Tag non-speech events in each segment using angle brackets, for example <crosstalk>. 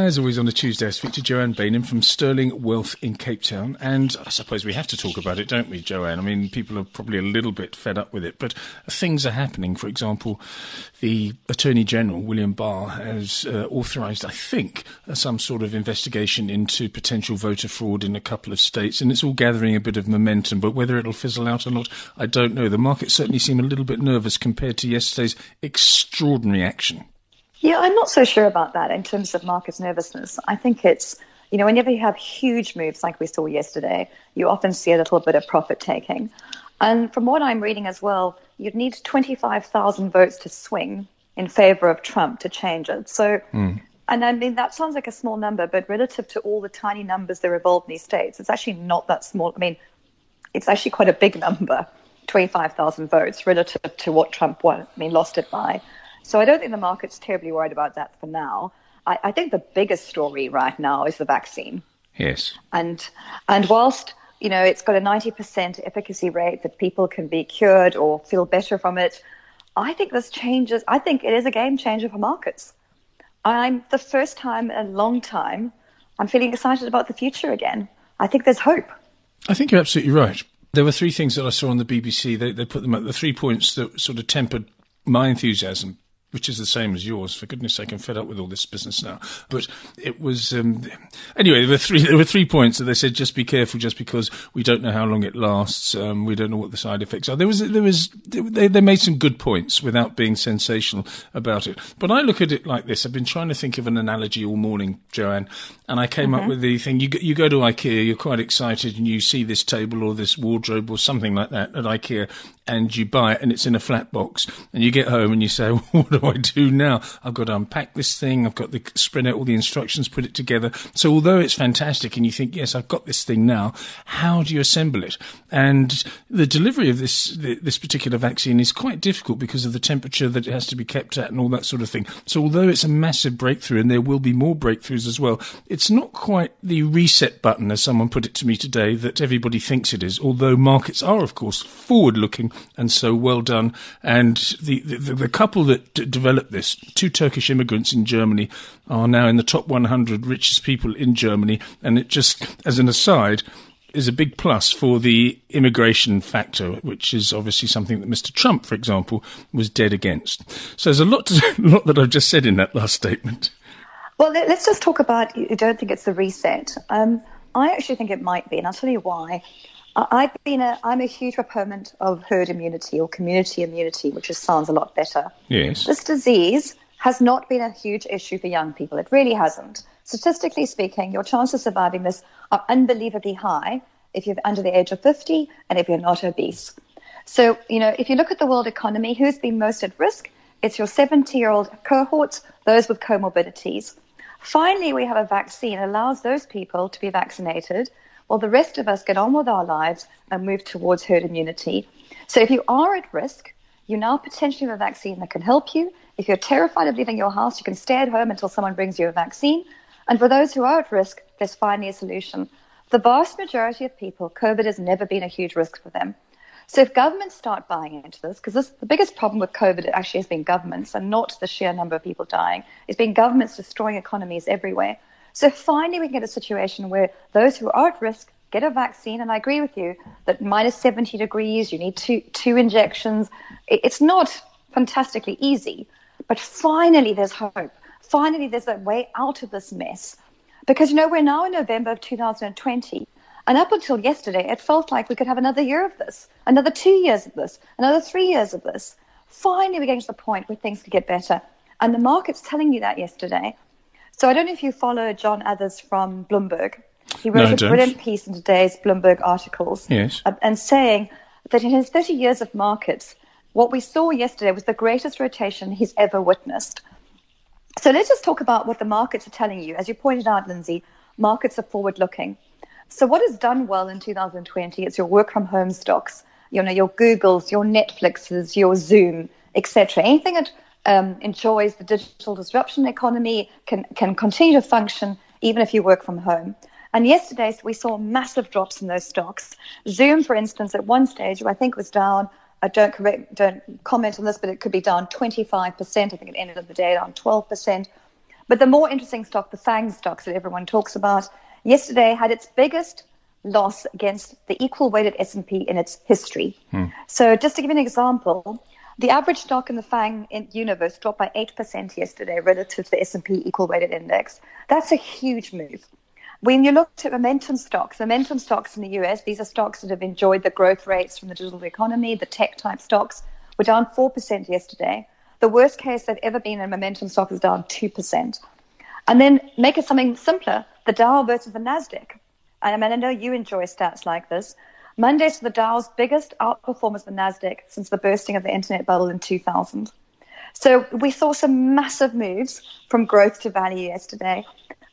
As always on a Tuesday, I speak to Joanne Baynham from Sterling Wealth in Cape Town. And I suppose we have to talk about it, don't we, Joanne? I mean, people are probably a little bit fed up with it, but things are happening. For example, the Attorney General, William Barr, has uh, authorised, I think, uh, some sort of investigation into potential voter fraud in a couple of states. And it's all gathering a bit of momentum, but whether it'll fizzle out or not, I don't know. The markets certainly seem a little bit nervous compared to yesterday's extraordinary action. Yeah, I'm not so sure about that in terms of market nervousness. I think it's, you know, whenever you have huge moves like we saw yesterday, you often see a little bit of profit taking. And from what I'm reading as well, you'd need 25,000 votes to swing in favor of Trump to change it. So, mm. and I mean, that sounds like a small number, but relative to all the tiny numbers that are involved in these states, it's actually not that small. I mean, it's actually quite a big number, 25,000 votes relative to what Trump won, I mean, lost it by. So I don't think the market's terribly worried about that for now. I, I think the biggest story right now is the vaccine. Yes. And and whilst you know it's got a 90% efficacy rate that people can be cured or feel better from it, I think this changes. I think it is a game changer for markets. I'm the first time in a long time I'm feeling excited about the future again. I think there's hope. I think you're absolutely right. There were three things that I saw on the BBC. They, they put them at the three points that sort of tempered my enthusiasm which is the same as yours. For goodness sake, I'm fed up with all this business now. But it was um, anyway. There were three. There were three points that they said. Just be careful, just because we don't know how long it lasts. Um, we don't know what the side effects are. There was there was they, they made some good points without being sensational about it. But I look at it like this. I've been trying to think of an analogy all morning, Joanne, and I came mm-hmm. up with the thing. You you go to IKEA, you're quite excited, and you see this table or this wardrobe or something like that at IKEA, and you buy it and it's in a flat box and you get home and you say, <laughs> what do I do now? I've got to unpack this thing. I've got to spread out all the instructions, put it together. So although it's fantastic and you think, yes, I've got this thing now, how do you assemble it? And the delivery of this, this particular vaccine is quite difficult because of the temperature that it has to be kept at and all that sort of thing. So although it's a massive breakthrough and there will be more breakthroughs as well, it's not quite the reset button, as someone put it to me today, that everybody thinks it is. Although markets are, of course, forward looking and so well done. And the, the, the couple that d- developed this, two Turkish immigrants in Germany, are now in the top 100 richest people in Germany. And it just, as an aside, is a big plus for the immigration factor, which is obviously something that Mr. Trump, for example, was dead against. So there's a lot, to, a <laughs> lot that I've just said in that last statement. Well, let's just talk about. You don't think it's the reset? Um, I actually think it might be, and I'll tell you why. I've been a, I'm a huge proponent of herd immunity or community immunity, which just sounds a lot better. Yes. This disease has not been a huge issue for young people. It really hasn't. Statistically speaking, your chances of surviving this are unbelievably high if you're under the age of 50 and if you're not obese. So, you know, if you look at the world economy, who's been most at risk? It's your 70 year old cohorts, those with comorbidities. Finally, we have a vaccine that allows those people to be vaccinated while the rest of us get on with our lives and move towards herd immunity. So if you are at risk, you now potentially have a vaccine that can help you. If you're terrified of leaving your house, you can stay at home until someone brings you a vaccine. And for those who are at risk, there's finally a solution. The vast majority of people, COVID has never been a huge risk for them. So if governments start buying into this, because the biggest problem with COVID actually has been governments and not the sheer number of people dying, it's been governments destroying economies everywhere. So finally, we can get a situation where those who are at risk get a vaccine. And I agree with you that minus 70 degrees, you need two, two injections. It's not fantastically easy, but finally there's hope. Finally, there's a way out of this mess. Because, you know, we're now in November of 2020. And up until yesterday, it felt like we could have another year of this, another two years of this, another three years of this. Finally, we're getting to the point where things could get better. And the market's telling you that yesterday. So I don't know if you follow John Authers from Bloomberg. He wrote no, a brilliant piece in today's Bloomberg articles. Yes. Uh, and saying that in his 30 years of markets, what we saw yesterday was the greatest rotation he's ever witnessed. So let's just talk about what the markets are telling you. As you pointed out, Lindsay, markets are forward looking. So what has done well in 2020 is your work from home stocks, you know, your Googles, your Netflixes, your Zoom, etc. Anything that um, enjoys the digital disruption economy, can, can continue to function even if you work from home. And yesterday, we saw massive drops in those stocks. Zoom, for instance, at one stage, I think was down I don't correct, don't comment on this, but it could be down 25%. I think it ended of the day down 12%. But the more interesting stock, the FANG stocks that everyone talks about, yesterday had its biggest loss against the equal weighted S&P in its history. Hmm. So just to give you an example, the average stock in the FANG universe dropped by 8% yesterday relative to the S&P equal weighted index. That's a huge move. When you look at momentum stocks, momentum stocks in the US, these are stocks that have enjoyed the growth rates from the digital economy, the tech type stocks were down 4% yesterday. The worst case they've ever been in momentum stock is down 2%. And then make it something simpler, the Dow versus the NASDAQ. I mean, I know you enjoy stats like this. Monday's the Dow's biggest outperformance the NASDAQ since the bursting of the internet bubble in 2000. So we saw some massive moves from growth to value yesterday.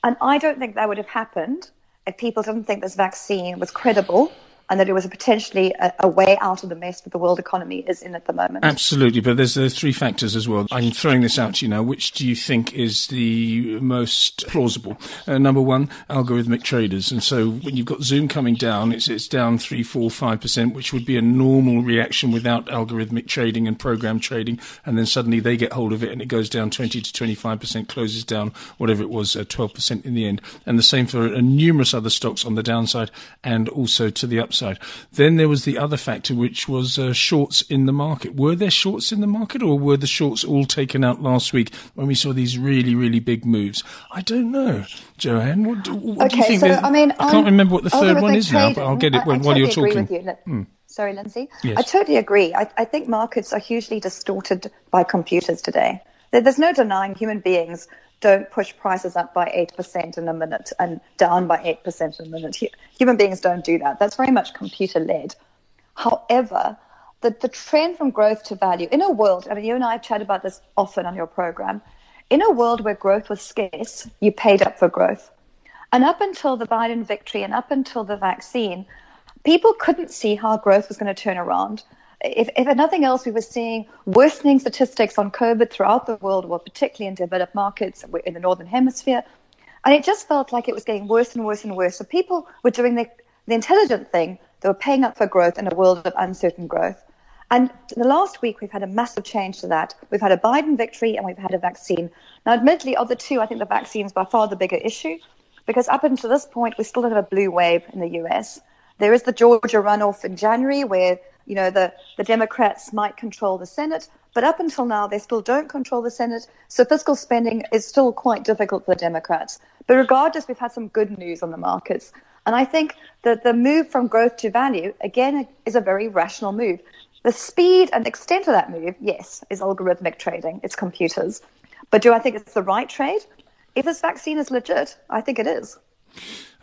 And I don't think that would have happened if people didn't think this vaccine was credible and that it was a potentially a, a, way out of the mess that the world economy is in at the moment. Absolutely, but there's, there's three factors as well. I'm throwing this out to you now. Which do you think is the most plausible? Uh, number one, algorithmic traders. And so when you've got Zoom coming down, it's, it's down three, four, five percent, which would be a normal reaction without algorithmic trading and program trading. And then suddenly they get hold of it and it goes down 20 to 25 percent, closes down whatever it was, uh, 12 percent in the end. And the same for uh, numerous other stocks on the downside and also to the upside upside. Then there was the other factor, which was uh, shorts in the market. Were there shorts in the market, or were the shorts all taken out last week when we saw these really, really big moves? I don't know, Joanne. What, what okay, do you think? So, I mean, I can't remember what the third one is now, but I'll get it when, totally while you're talking. You. Hmm. Sorry, Lindsay. Yes. I totally agree. I, I think markets are hugely distorted by computers today. There's no denying human beings don't push prices up by 8% in a minute and down by 8% in a minute. Human beings don't do that. That's very much computer led. However, the, the trend from growth to value in a world, I mean, you and I have chatted about this often on your program. In a world where growth was scarce, you paid up for growth. And up until the Biden victory and up until the vaccine, people couldn't see how growth was going to turn around if, if nothing else, we were seeing worsening statistics on COVID throughout the world, well, particularly in developed markets in the Northern Hemisphere. And it just felt like it was getting worse and worse and worse. So people were doing the, the intelligent thing. They were paying up for growth in a world of uncertain growth. And the last week, we've had a massive change to that. We've had a Biden victory and we've had a vaccine. Now, admittedly, of the two, I think the vaccine is by far the bigger issue because up until this point, we still have a blue wave in the US. There is the Georgia runoff in January where you know, the, the Democrats might control the Senate, but up until now, they still don't control the Senate. So fiscal spending is still quite difficult for the Democrats. But regardless, we've had some good news on the markets. And I think that the move from growth to value, again, is a very rational move. The speed and extent of that move, yes, is algorithmic trading, it's computers. But do I think it's the right trade? If this vaccine is legit, I think it is.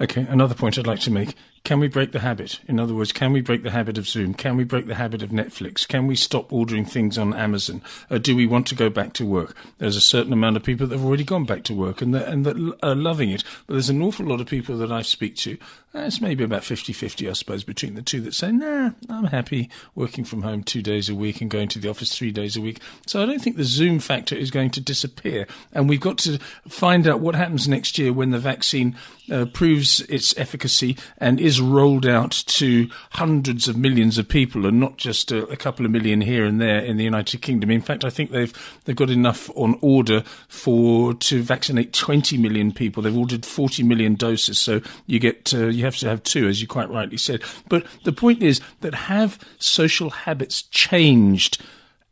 Okay, another point I'd like to make can we break the habit? In other words, can we break the habit of Zoom? Can we break the habit of Netflix? Can we stop ordering things on Amazon? Uh, do we want to go back to work? There's a certain amount of people that have already gone back to work and that, and that are loving it. But there's an awful lot of people that I speak to. It's maybe about 50-50, I suppose, between the two that say, nah, I'm happy working from home two days a week and going to the office three days a week. So I don't think the Zoom factor is going to disappear. And we've got to find out what happens next year when the vaccine uh, proves its efficacy and is is rolled out to hundreds of millions of people and not just a, a, couple of million here and there in the United Kingdom. In fact, I think they've they've got enough on order for to vaccinate 20 million people. They've ordered 40 million doses, so you get uh, you have to have two, as you quite rightly said. But the point is that have social habits changed,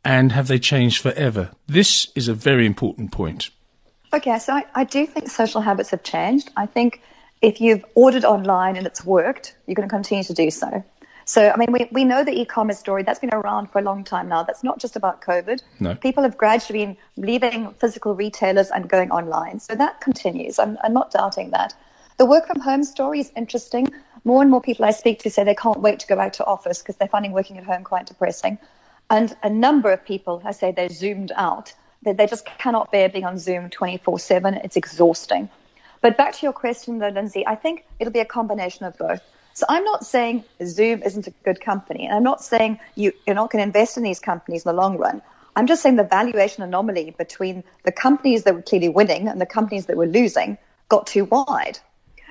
and have they changed forever? This is a very important point. Okay, so I, I do think social habits have changed. I think if you've ordered online and it's worked, you're going to continue to do so. So, I mean, we, we know the e-commerce story. That's been around for a long time now. That's not just about COVID. No. People have gradually been leaving physical retailers and going online. So that continues. I'm, I'm not doubting that. The work from home story is interesting. More and more people I speak to say they can't wait to go back to office because they're finding working at home quite depressing. And a number of people, I say they're zoomed out. They, they just cannot bear being on Zoom 24 7. It's exhausting. But back to your question, though, Lindsay, I think it'll be a combination of both. So I'm not saying Zoom isn't a good company, and I'm not saying you, you're not going to invest in these companies in the long run. I'm just saying the valuation anomaly between the companies that were clearly winning and the companies that were losing got too wide.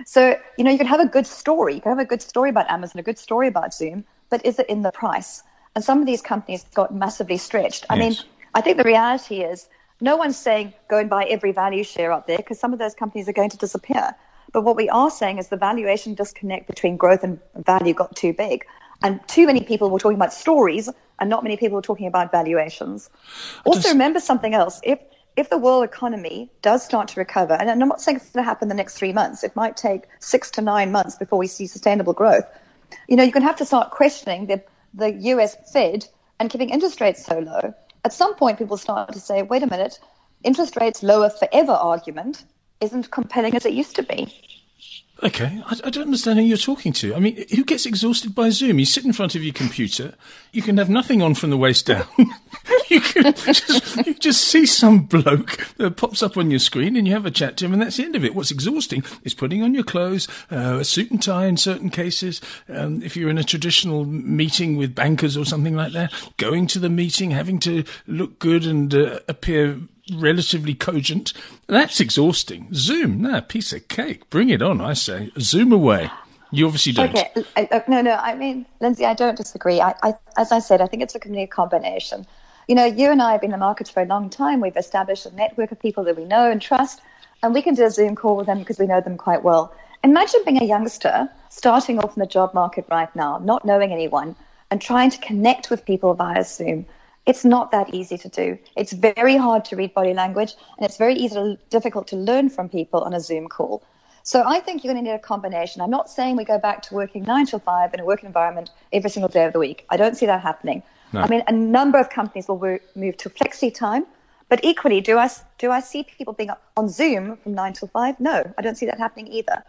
So, you know, you can have a good story. You can have a good story about Amazon, a good story about Zoom, but is it in the price? and some of these companies got massively stretched. I Yes. mean, I think the reality is no one's saying go and buy every value share out there because some of those companies are going to disappear. But what we are saying is the valuation disconnect between growth and value got too big. And too many people were talking about stories and not many people were talking about valuations. Also, just- remember something else. If if the world economy does start to recover, and I'm not saying it's going to happen in the next three months, it might take six to nine months before we see sustainable growth. You know, you're going to have to start questioning the, the US Fed and keeping interest rates so low. At some point, people start to say, wait a minute, interest rates lower forever argument isn't compelling as it used to be. Okay, I, I don't understand who you're talking to. I mean, who gets exhausted by Zoom? You sit in front of your computer, you can have nothing on from the waist down. <laughs> you can just, you just see some bloke that pops up on your screen and you have a chat to him and that's the end of it. What's exhausting is putting on your clothes, uh, a suit and tie in certain cases. Um, if you're in a traditional meeting with bankers or something like that, going to the meeting, having to look good and uh, appear relatively cogent. That's exhausting. Zoom, nah, piece of cake. Bring it on, I say. Zoom away. You obviously don't. Okay, I, uh, no, no. I mean, Lindsay, I don't disagree. I, I, as I said, I think it's a combination. You know, you and I have been in the markets for a long time. We've established a network of people that we know and trust, and we can do a Zoom call with them because we know them quite well. Imagine being a youngster starting off in the job market right now, not knowing anyone, and trying to connect with people via Zoom. It's not that easy to do. It's very hard to read body language, and it's very easy to, difficult to learn from people on a Zoom call. So I think you're going to need a combination. I'm not saying we go back to working nine to five in a work environment every single day of the week. I don't see that happening. No. I mean, a number of companies will wo- move to flexi time, but equally, do I do I see people being on Zoom from nine till five? No, I don't see that happening either.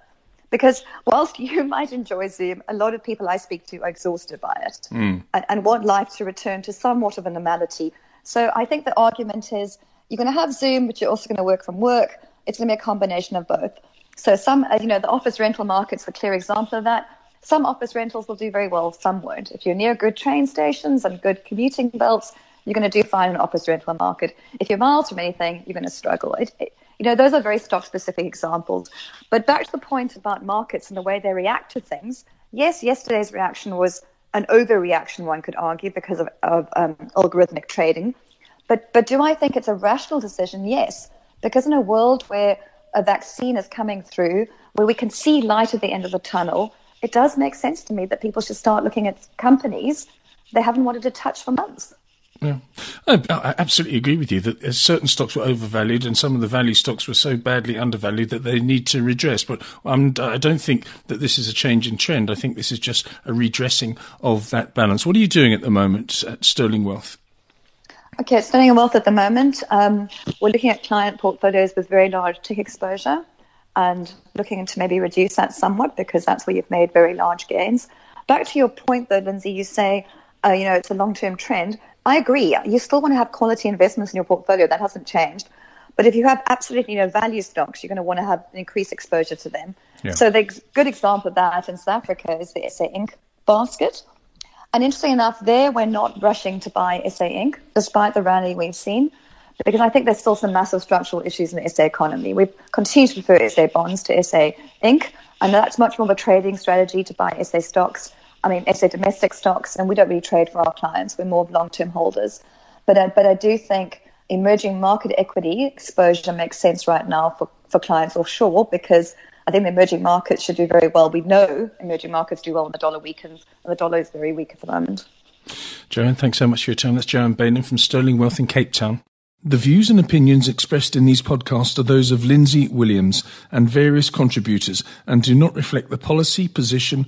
Because whilst you <laughs> might enjoy Zoom, a lot of people I speak to are exhausted by it hmm. and, and want life to return to somewhat of a normality. So I think the argument is you're going to have Zoom, but you're also going to work from work. It's going to be a combination of both. So some, you know, the office rental market's a clear example of that. Some office rentals will do very well, some won't. If you're near good train stations and good commuting belts, you're going to do fine in an office rental market. If you're miles from anything, you're going to struggle. It, it, you know, those are very stock specific examples. But back to the point about markets and the way they react to things. Yes, yesterday's reaction was an overreaction, one could argue, because of, of um, algorithmic trading. But, but do I think it's a rational decision? Yes. Because in a world where a vaccine is coming through, where we can see light at the end of the tunnel, it does make sense to me that people should start looking at companies they haven't wanted to touch for months. Yeah. I, I absolutely agree with you that uh, certain stocks were overvalued and some of the value stocks were so badly undervalued that they need to redress. But um, I don't think that this is a change in trend. I think this is just a redressing of that balance. What are you doing at the moment at Sterling Wealth? Okay, at Sterling Wealth at the moment, um, we're looking at client portfolios with very large tick exposure and looking to maybe reduce that somewhat because that's where you've made very large gains. Back to your point, though, Lindsay, you say, uh, you know, it's a long-term trend. I agree. You still want to have quality investments in your portfolio. That hasn't changed. But if you have absolutely no value stocks, you're going to want to have an increased exposure to them. Yeah. So the good example of that in South Africa is the SA Inc. basket. And interestingly enough, there we're not rushing to buy SA Inc., despite the rally we've seen, because I think there's still some massive structural issues in the SA economy. We continue to prefer SA bonds to SA Inc., and that's much more of a trading strategy to buy SA stocks. I mean, SA domestic stocks, and we don't really trade for our clients. We're more long-term holders. But uh, but I do think emerging market equity exposure makes sense right now for, for clients offshore because I think the emerging markets should do very well. We know emerging markets do well when the dollar weakens, and the dollar is very weak at the moment. Joanne, thanks so much for your time. That's Joanne Baynham from Sterling Wealth in Cape Town. The views and opinions expressed in these podcasts are those of Lindsay Williams and various contributors and do not reflect the policy, position,